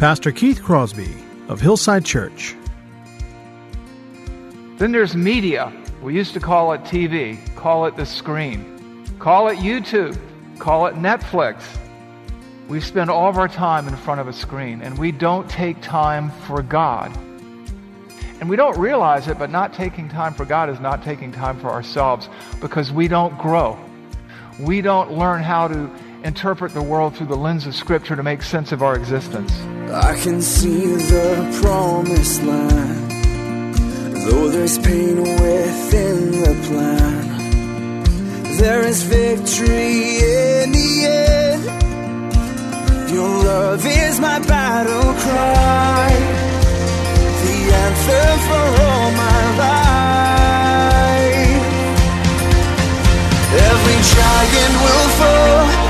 Pastor Keith Crosby of Hillside Church. Then there's media. We used to call it TV, call it the screen, call it YouTube, call it Netflix. We spend all of our time in front of a screen and we don't take time for God. And we don't realize it, but not taking time for God is not taking time for ourselves because we don't grow. We don't learn how to interpret the world through the lens of Scripture to make sense of our existence. I can see the promised land, though there's pain within the plan. There is victory in the end. Your love is my battle cry, the anthem for all my life. Every giant will fall,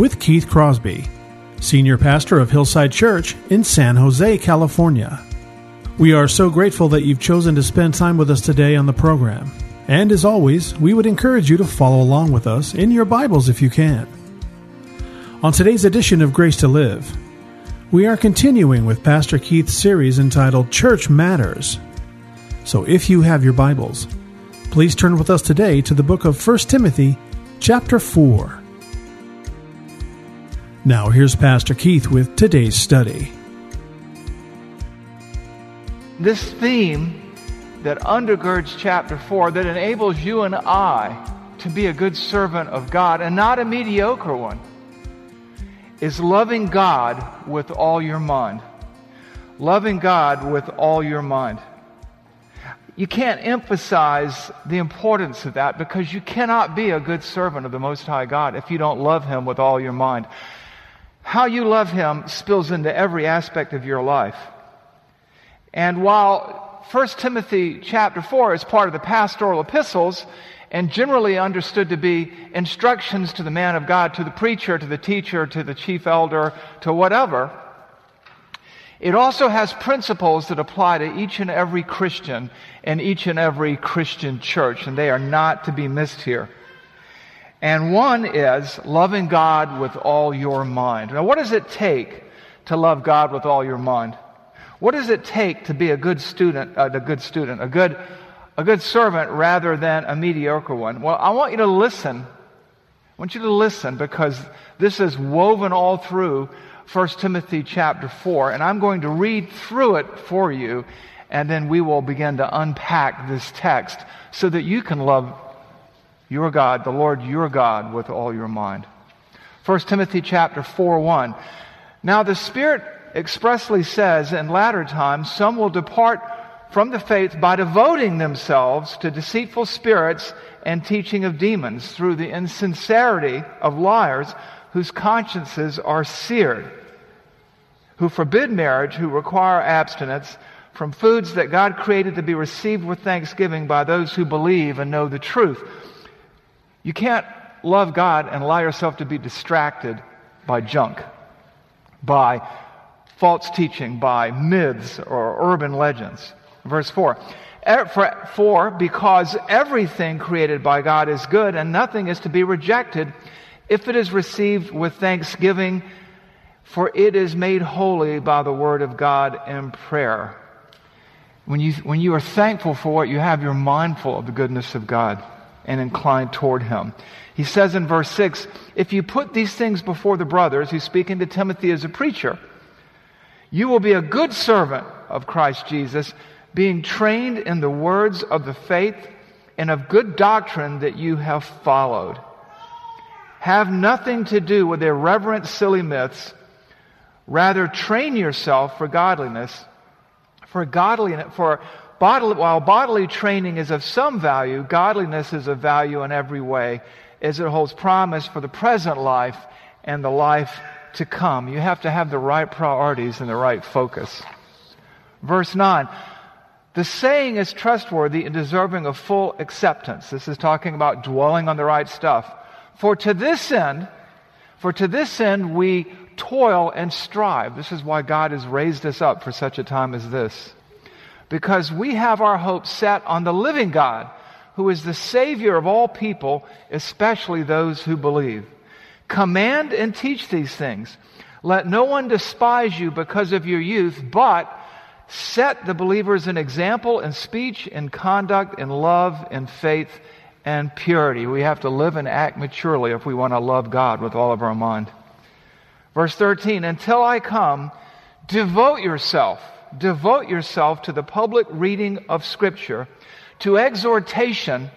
with Keith Crosby, Senior Pastor of Hillside Church in San Jose, California. We are so grateful that you've chosen to spend time with us today on the program. And as always, we would encourage you to follow along with us in your Bibles if you can. On today's edition of Grace to Live, we are continuing with Pastor Keith's series entitled Church Matters. So if you have your Bibles, please turn with us today to the book of 1 Timothy, chapter 4. Now here's Pastor Keith with today's study. This theme that undergirds chapter 4 that enables you and I to be a good servant of God and not a mediocre one is loving God with all your mind. Loving God with all your mind. You can't emphasize the importance of that because you cannot be a good servant of the Most High God if you don't love Him with all your mind. How you love Him spills into every aspect of your life. And while 1 Timothy chapter 4 is part of the pastoral epistles and generally understood to be instructions to the man of God, to the preacher, to the teacher, to the chief elder, to whatever, it also has principles that apply to each and every Christian and each and every Christian church, and they are not to be missed here. And one is loving God with all your mind. Now, what does it take to love God with all your mind? What does it take to be a good student, uh, a good student, a good, a good servant rather than a mediocre one? Well, I want you to listen. I want you to listen because this is woven all through 1 Timothy chapter 4, and I'm going to read through it for you, and then we will begin to unpack this text so that you can love your God, the Lord your God, with all your mind. 1 Timothy chapter 4 1. Now the Spirit expressly says in latter times some will depart from the faith by devoting themselves to deceitful spirits and teaching of demons through the insincerity of liars whose consciences are seared, who forbid marriage, who require abstinence from foods that God created to be received with thanksgiving by those who believe and know the truth. You can't love God and allow yourself to be distracted by junk, by false teaching, by myths or urban legends. Verse 4. For, because everything created by God is good and nothing is to be rejected if it is received with thanksgiving, for it is made holy by the word of God in prayer. When you, when you are thankful for what you have, you're mindful of the goodness of God. And inclined toward him. He says in verse 6 If you put these things before the brothers, he's speaking to Timothy as a preacher, you will be a good servant of Christ Jesus, being trained in the words of the faith and of good doctrine that you have followed. Have nothing to do with irreverent, silly myths. Rather, train yourself for godliness. For godliness, for bodily, while bodily training is of some value, godliness is of value in every way, as it holds promise for the present life and the life to come. You have to have the right priorities and the right focus. Verse 9. The saying is trustworthy and deserving of full acceptance. This is talking about dwelling on the right stuff. For to this end, for to this end we toil and strive. This is why God has raised us up for such a time as this. Because we have our hope set on the living God, who is the Savior of all people, especially those who believe. Command and teach these things. Let no one despise you because of your youth, but set the believers an example in speech, in conduct, in love, in faith, and purity. We have to live and act maturely if we want to love God with all of our mind. Verse 13, until I come, devote yourself, devote yourself to the public reading of Scripture, to exhortation,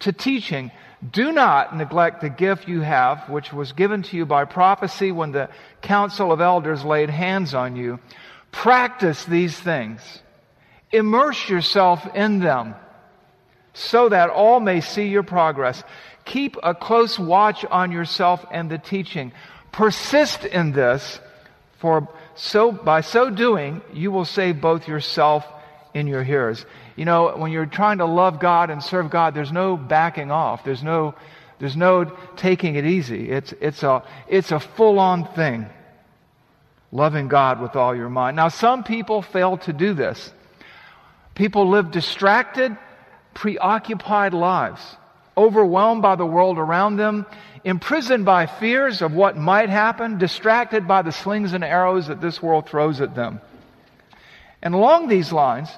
to teaching. Do not neglect the gift you have, which was given to you by prophecy when the council of elders laid hands on you. Practice these things. Immerse yourself in them so that all may see your progress. Keep a close watch on yourself and the teaching. Persist in this, for so, by so doing, you will save both yourself and your hearers. You know, when you're trying to love God and serve God, there's no backing off. There's no, there's no taking it easy. It's, it's a, it's a full on thing. Loving God with all your mind. Now, some people fail to do this. People live distracted preoccupied lives, overwhelmed by the world around them, imprisoned by fears of what might happen, distracted by the slings and arrows that this world throws at them. And along these lines,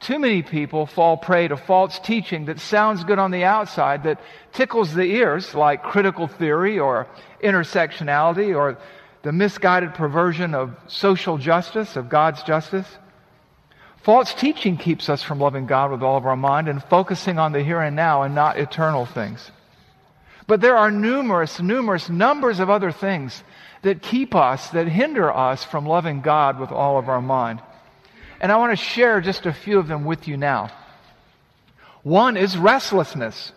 too many people fall prey to false teaching that sounds good on the outside, that tickles the ears, like critical theory or intersectionality or the misguided perversion of social justice, of God's justice. False teaching keeps us from loving God with all of our mind and focusing on the here and now and not eternal things. But there are numerous, numerous numbers of other things that keep us, that hinder us from loving God with all of our mind. And I want to share just a few of them with you now. One is restlessness.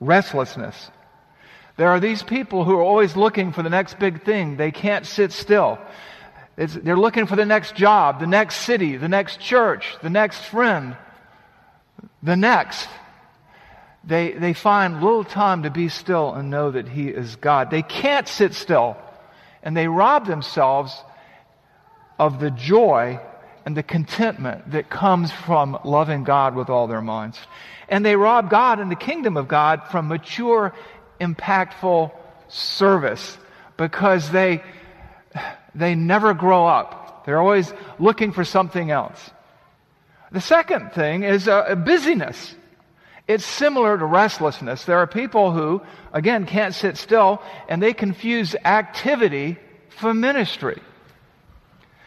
Restlessness. There are these people who are always looking for the next big thing. They can't sit still. It's, they're looking for the next job, the next city, the next church, the next friend, the next. They, they find little time to be still and know that He is God. They can't sit still, and they rob themselves of the joy and the contentment that comes from loving God with all their minds. And they rob God and the kingdom of God from mature, impactful service because they they never grow up. They're always looking for something else. The second thing is uh, busyness. It's similar to restlessness. There are people who, again, can't sit still and they confuse activity for ministry.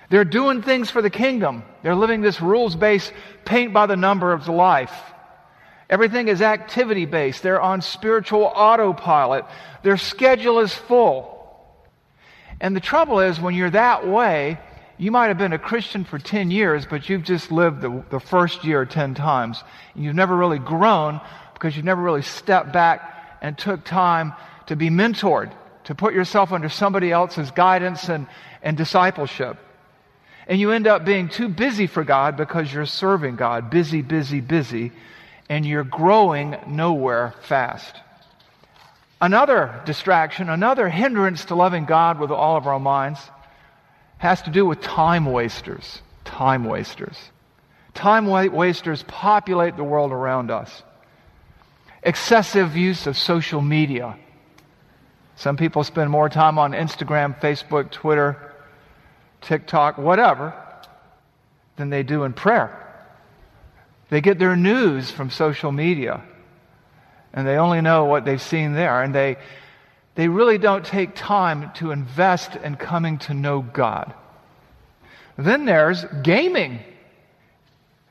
They're doing things for the kingdom. They're living this rules based, paint by the number of life. Everything is activity based. They're on spiritual autopilot. Their schedule is full. And the trouble is, when you're that way, you might have been a Christian for 10 years, but you've just lived the, the first year 10 times. And you've never really grown because you've never really stepped back and took time to be mentored, to put yourself under somebody else's guidance and, and discipleship. And you end up being too busy for God because you're serving God. Busy, busy, busy. And you're growing nowhere fast. Another distraction, another hindrance to loving God with all of our minds has to do with time wasters. Time wasters. Time wasters populate the world around us. Excessive use of social media. Some people spend more time on Instagram, Facebook, Twitter, TikTok, whatever, than they do in prayer. They get their news from social media. and they only know what they've seen there, and they, they really don't take time to invest in coming to know God. Then there's gaming.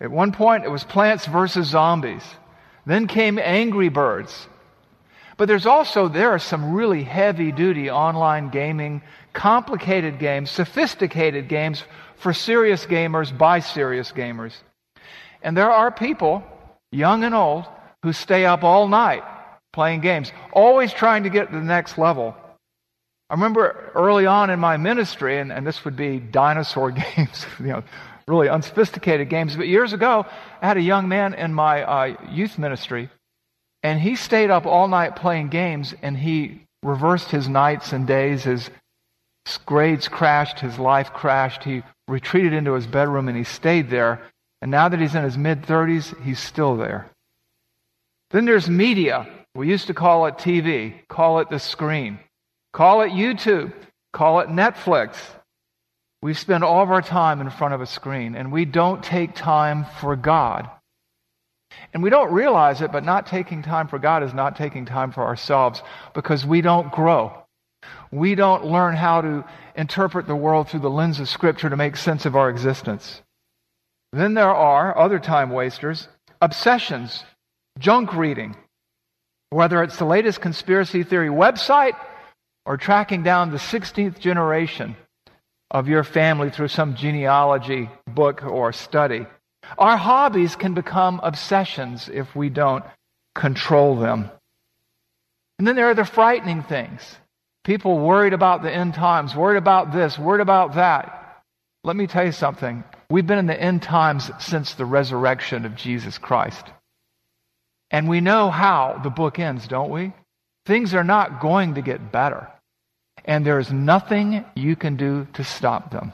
At one point, it was plants versus zombies. Then came Angry Birds. But there's also, there are some really heavy duty online gaming, complicated games, sophisticated games for serious gamers by serious gamers. And there are people, young and old, who stay up all night playing games, always trying to get to the next level. I remember early on in my ministry, and, and this would be dinosaur games, you know, really unsophisticated games. But years ago, I had a young man in my uh, youth ministry, and he stayed up all night playing games, and he reversed his nights and days. His grades crashed, his life crashed. He retreated into his bedroom, and he stayed there. And now that he's in his mid 30s, he's still there. Then there's media. We used to call it TV, call it the screen, call it YouTube, call it Netflix. We spend all of our time in front of a screen and we don't take time for God. And we don't realize it, but not taking time for God is not taking time for ourselves because we don't grow. We don't learn how to interpret the world through the lens of Scripture to make sense of our existence. Then there are other time wasters, obsessions, junk reading, whether it's the latest conspiracy theory website or tracking down the 16th generation of your family through some genealogy book or study. Our hobbies can become obsessions if we don't control them. And then there are the frightening things. People worried about the end times, worried about this, worried about that. Let me tell you something. We've been in the end times since the resurrection of Jesus Christ. And we know how the book ends, don't we? Things are not going to get better. And there's nothing you can do to stop them.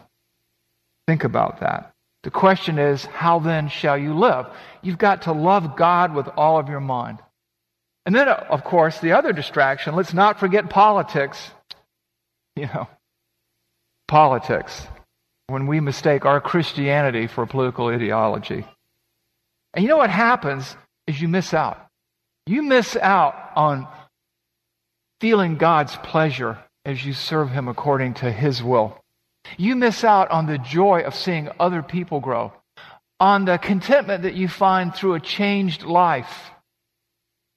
Think about that. The question is, how then shall you live? You've got to love God with all of your mind. And then, of course, the other distraction, let's not forget politics. You know, politics. When we mistake our Christianity for political ideology. And you know what happens is you miss out. You miss out on feeling God's pleasure as you serve Him according to His will. You miss out on the joy of seeing other people grow, on the contentment that you find through a changed life.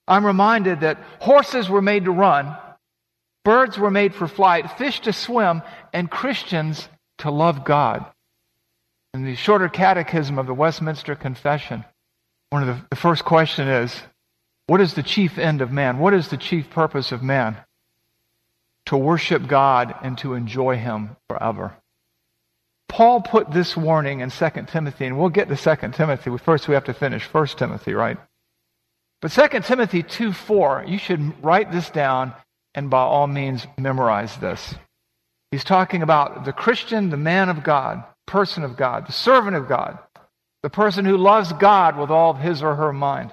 I'm reminded that horses were made to run, birds were made for flight, fish to swim, and Christians to love God. In the shorter catechism of the Westminster Confession, one of the, the first question is, what is the chief end of man? What is the chief purpose of man? To worship God and to enjoy Him forever. Paul put this warning in 2 Timothy, and we'll get to 2 Timothy. First, we have to finish 1 Timothy, right? But 2 Timothy 2 4, you should write this down and by all means memorize this. He's talking about the Christian, the man of God, person of God, the servant of God, the person who loves God with all of his or her mind.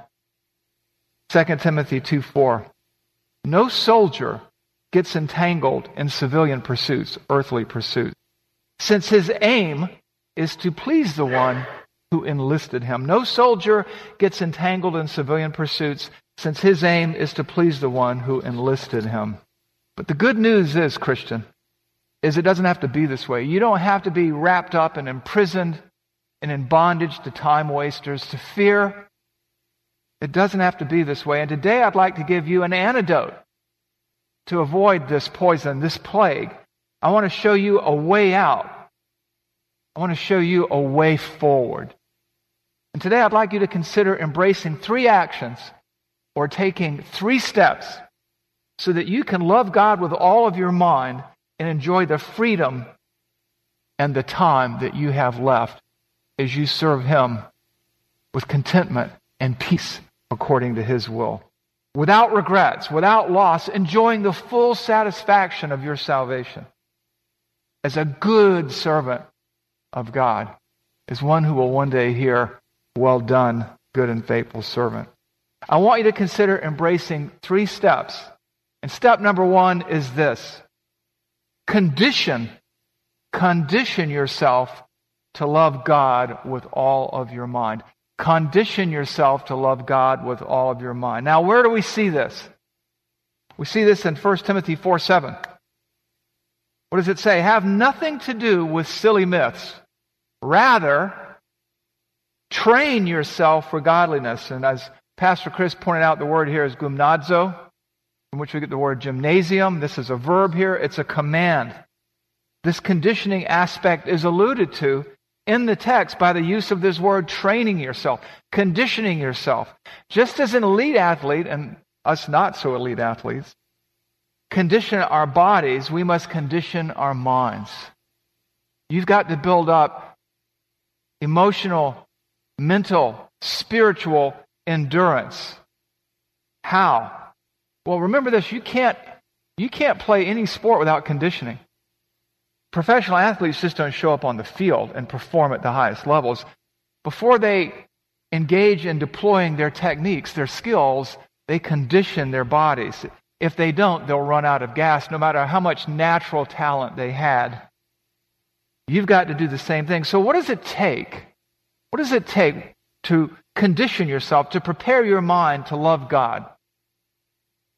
2 Timothy 2 4. No soldier gets entangled in civilian pursuits, earthly pursuits, since his aim is to please the one who enlisted him. No soldier gets entangled in civilian pursuits, since his aim is to please the one who enlisted him. But the good news is, Christian, is it doesn't have to be this way. You don't have to be wrapped up and imprisoned and in bondage to time wasters, to fear. It doesn't have to be this way. And today I'd like to give you an antidote to avoid this poison, this plague. I want to show you a way out. I want to show you a way forward. And today I'd like you to consider embracing three actions or taking three steps so that you can love God with all of your mind and enjoy the freedom and the time that you have left as you serve Him with contentment and peace according to His will. Without regrets, without loss, enjoying the full satisfaction of your salvation. As a good servant of God, as one who will one day hear, Well done, good and faithful servant. I want you to consider embracing three steps. And step number one is this condition, condition yourself to love God with all of your mind. Condition yourself to love God with all of your mind. Now, where do we see this? We see this in 1 Timothy 4 7. What does it say? Have nothing to do with silly myths. Rather, train yourself for godliness. And as Pastor Chris pointed out, the word here is gymnazo, from which we get the word gymnasium. This is a verb here, it's a command. This conditioning aspect is alluded to in the text by the use of this word training yourself, conditioning yourself. Just as an elite athlete, and us not so elite athletes, condition our bodies, we must condition our minds. You've got to build up emotional, mental, spiritual endurance. How? Well, remember this, you can't you can't play any sport without conditioning. Professional athletes just don't show up on the field and perform at the highest levels. Before they engage in deploying their techniques, their skills, they condition their bodies. If they don't, they'll run out of gas no matter how much natural talent they had. You've got to do the same thing. So, what does it take? What does it take to condition yourself, to prepare your mind to love God?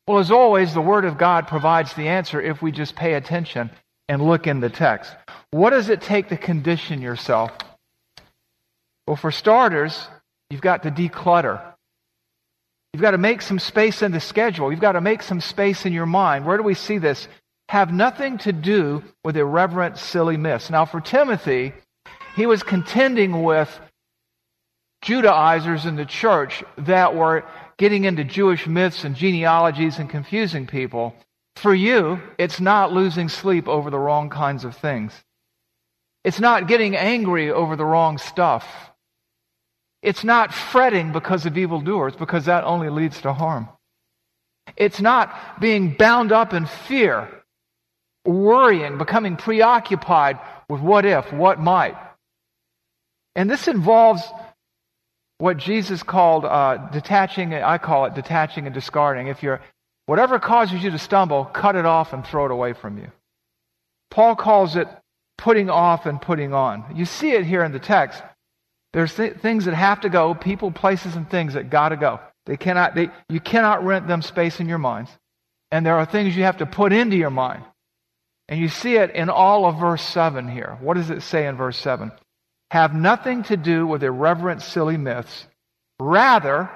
Well, as always, the Word of God provides the answer if we just pay attention and look in the text. What does it take to condition yourself? Well, for starters, you've got to declutter. You've got to make some space in the schedule. You've got to make some space in your mind. Where do we see this? Have nothing to do with irreverent, silly myths. Now, for Timothy, he was contending with Judaizers in the church that were getting into Jewish myths and genealogies and confusing people. For you, it's not losing sleep over the wrong kinds of things. It's not getting angry over the wrong stuff. It's not fretting because of evildoers, because that only leads to harm. It's not being bound up in fear, worrying, becoming preoccupied with what if, what might. And this involves what Jesus called uh, detaching, I call it detaching and discarding. If you're, whatever causes you to stumble, cut it off and throw it away from you. Paul calls it putting off and putting on. You see it here in the text. There's th- things that have to go, people, places, and things that got to go. They cannot, they, you cannot rent them space in your minds. And there are things you have to put into your mind. And you see it in all of verse 7 here. What does it say in verse 7? Have nothing to do with irreverent, silly myths. Rather,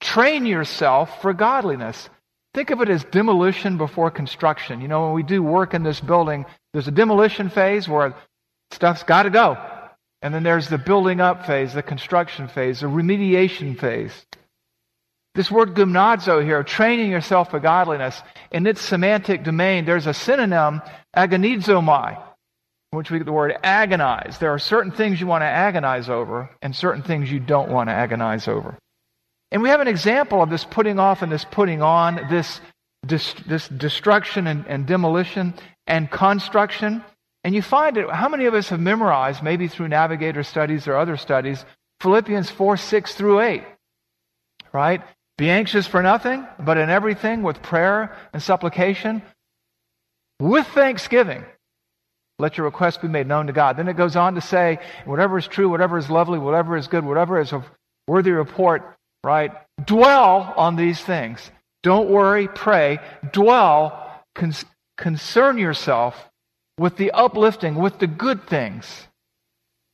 train yourself for godliness. Think of it as demolition before construction. You know, when we do work in this building, there's a demolition phase where stuff's got to go. And then there's the building up phase, the construction phase, the remediation phase. This word gymnazo here, training yourself for godliness, in its semantic domain, there's a synonym, agonizomai, which we get the word agonize. There are certain things you want to agonize over and certain things you don't want to agonize over. And we have an example of this putting off and this putting on, this, this, this destruction and, and demolition and construction and you find it, how many of us have memorized, maybe through Navigator studies or other studies, Philippians 4 6 through 8? Right? Be anxious for nothing, but in everything with prayer and supplication, with thanksgiving. Let your requests be made known to God. Then it goes on to say, whatever is true, whatever is lovely, whatever is good, whatever is of worthy report, right? Dwell on these things. Don't worry, pray, dwell, con- concern yourself with the uplifting, with the good things.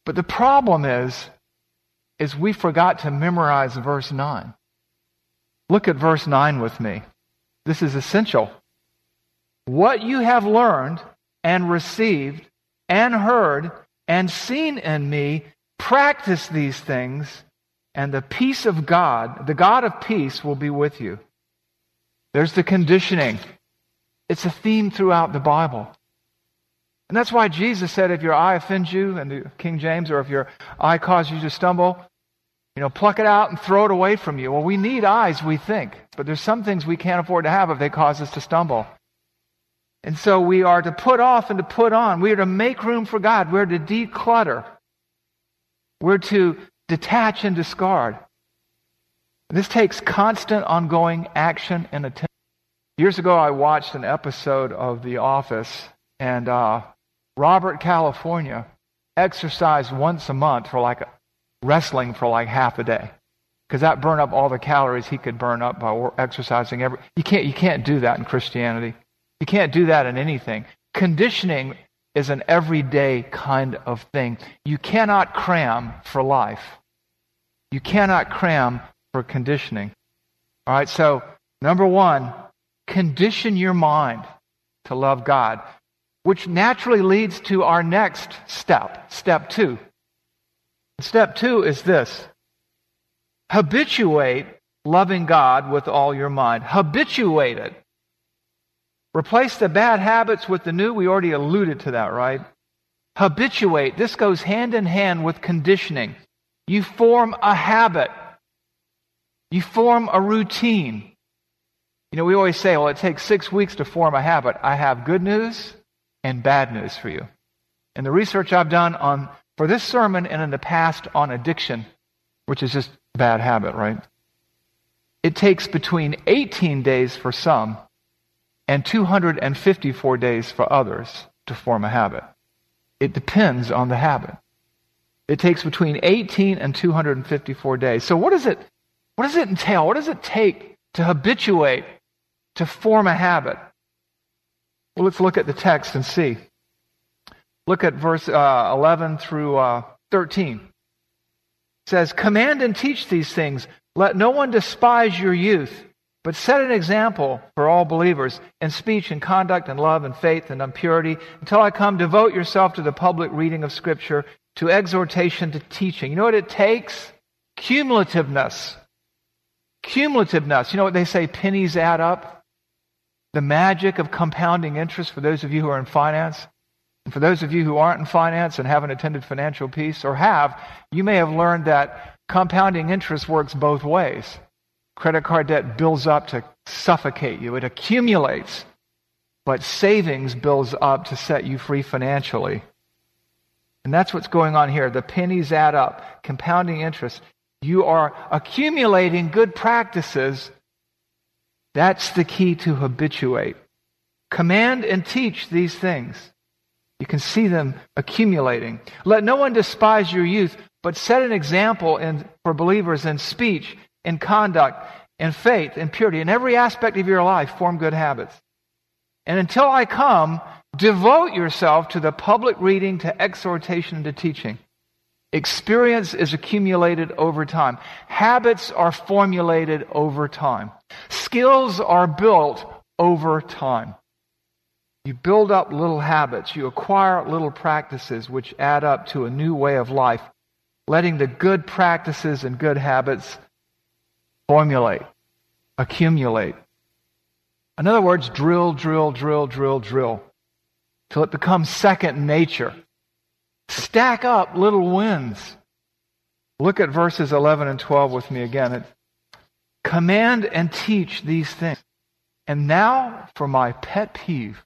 But the problem is, is we forgot to memorize verse 9. Look at verse 9 with me. This is essential. What you have learned and received and heard and seen in me, practice these things, and the peace of God, the God of peace, will be with you. There's the conditioning. It's a theme throughout the Bible. And that's why Jesus said, if your eye offends you, and the King James, or if your eye causes you to stumble, you know, pluck it out and throw it away from you. Well, we need eyes, we think, but there's some things we can't afford to have if they cause us to stumble. And so we are to put off and to put on. We are to make room for God. We're to declutter. We're to detach and discard. This takes constant, ongoing action and attention. Years ago, I watched an episode of The Office, and uh, Robert California exercised once a month for like wrestling for like half a day because that burned up all the calories he could burn up by exercising. Every you can't you can't do that in Christianity. You can't do that in anything. Conditioning is an everyday kind of thing. You cannot cram for life. You cannot cram for conditioning. All right, so number one, condition your mind to love God, which naturally leads to our next step, step two. Step two is this habituate loving God with all your mind. Habituate it. Replace the bad habits with the new. We already alluded to that, right? Habituate. This goes hand in hand with conditioning. You form a habit. You form a routine. You know, we always say, well, it takes six weeks to form a habit. I have good news and bad news for you. And the research I've done on for this sermon and in the past on addiction, which is just bad habit, right? It takes between 18 days for some and 254 days for others to form a habit. It depends on the habit. It takes between 18 and 254 days. So what does it what does it entail? What does it take to habituate to form a habit? Well, let's look at the text and see. Look at verse uh, 11 through uh, 13 says, Command and teach these things. Let no one despise your youth, but set an example for all believers in speech and conduct and love and faith and purity. Until I come, devote yourself to the public reading of Scripture, to exhortation, to teaching. You know what it takes? Cumulativeness. Cumulativeness. You know what they say pennies add up? The magic of compounding interest for those of you who are in finance. And for those of you who aren't in finance and haven't attended financial peace or have, you may have learned that compounding interest works both ways. Credit card debt builds up to suffocate you, it accumulates. But savings builds up to set you free financially. And that's what's going on here. The pennies add up, compounding interest. You are accumulating good practices. That's the key to habituate. Command and teach these things. You can see them accumulating. Let no one despise your youth, but set an example in, for believers in speech, in conduct, in faith, in purity. In every aspect of your life, form good habits. And until I come, devote yourself to the public reading, to exhortation, and to teaching. Experience is accumulated over time. Habits are formulated over time. Skills are built over time. You build up little habits, you acquire little practices which add up to a new way of life, letting the good practices and good habits formulate, accumulate. In other words, drill, drill, drill, drill, drill, till it becomes second nature. Stack up little wins. Look at verses 11 and 12 with me again. It, Command and teach these things. And now for my pet peeve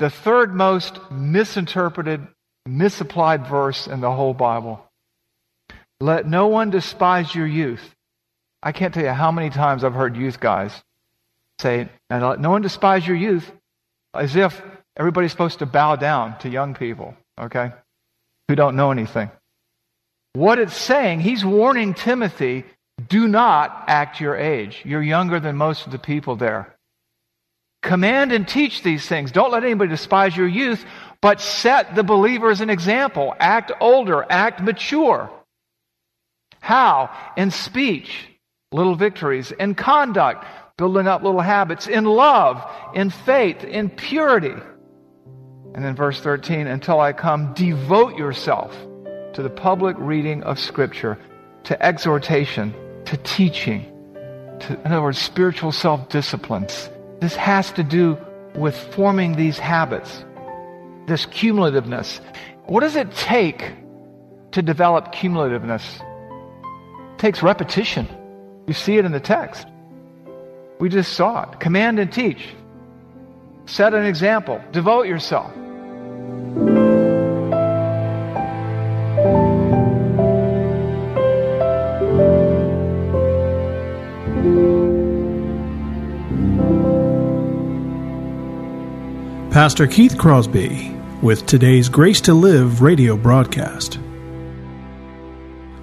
the third most misinterpreted, misapplied verse in the whole Bible. Let no one despise your youth. I can't tell you how many times I've heard youth guys say, and no one despise your youth, as if everybody's supposed to bow down to young people, okay, who don't know anything. What it's saying, he's warning Timothy, do not act your age. You're younger than most of the people there. Command and teach these things. Don't let anybody despise your youth, but set the believers an example. Act older, act mature. How? In speech, little victories. In conduct, building up little habits. In love, in faith, in purity. And then verse 13, until I come, devote yourself to the public reading of Scripture, to exhortation, to teaching, to, in other words, spiritual self disciplines this has to do with forming these habits, this cumulativeness. What does it take to develop cumulativeness? It takes repetition. You see it in the text. We just saw it. Command and teach. Set an example. Devote yourself. Pastor Keith Crosby with today's Grace to Live radio broadcast.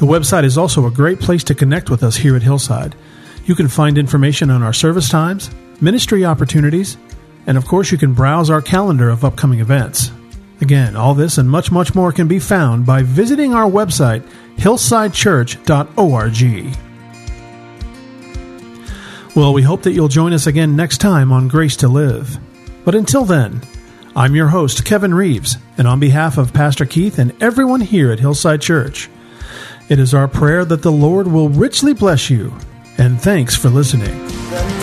the website is also a great place to connect with us here at Hillside. You can find information on our service times, ministry opportunities, and of course, you can browse our calendar of upcoming events. Again, all this and much, much more can be found by visiting our website, hillsidechurch.org. Well, we hope that you'll join us again next time on Grace to Live. But until then, I'm your host, Kevin Reeves, and on behalf of Pastor Keith and everyone here at Hillside Church, it is our prayer that the Lord will richly bless you, and thanks for listening.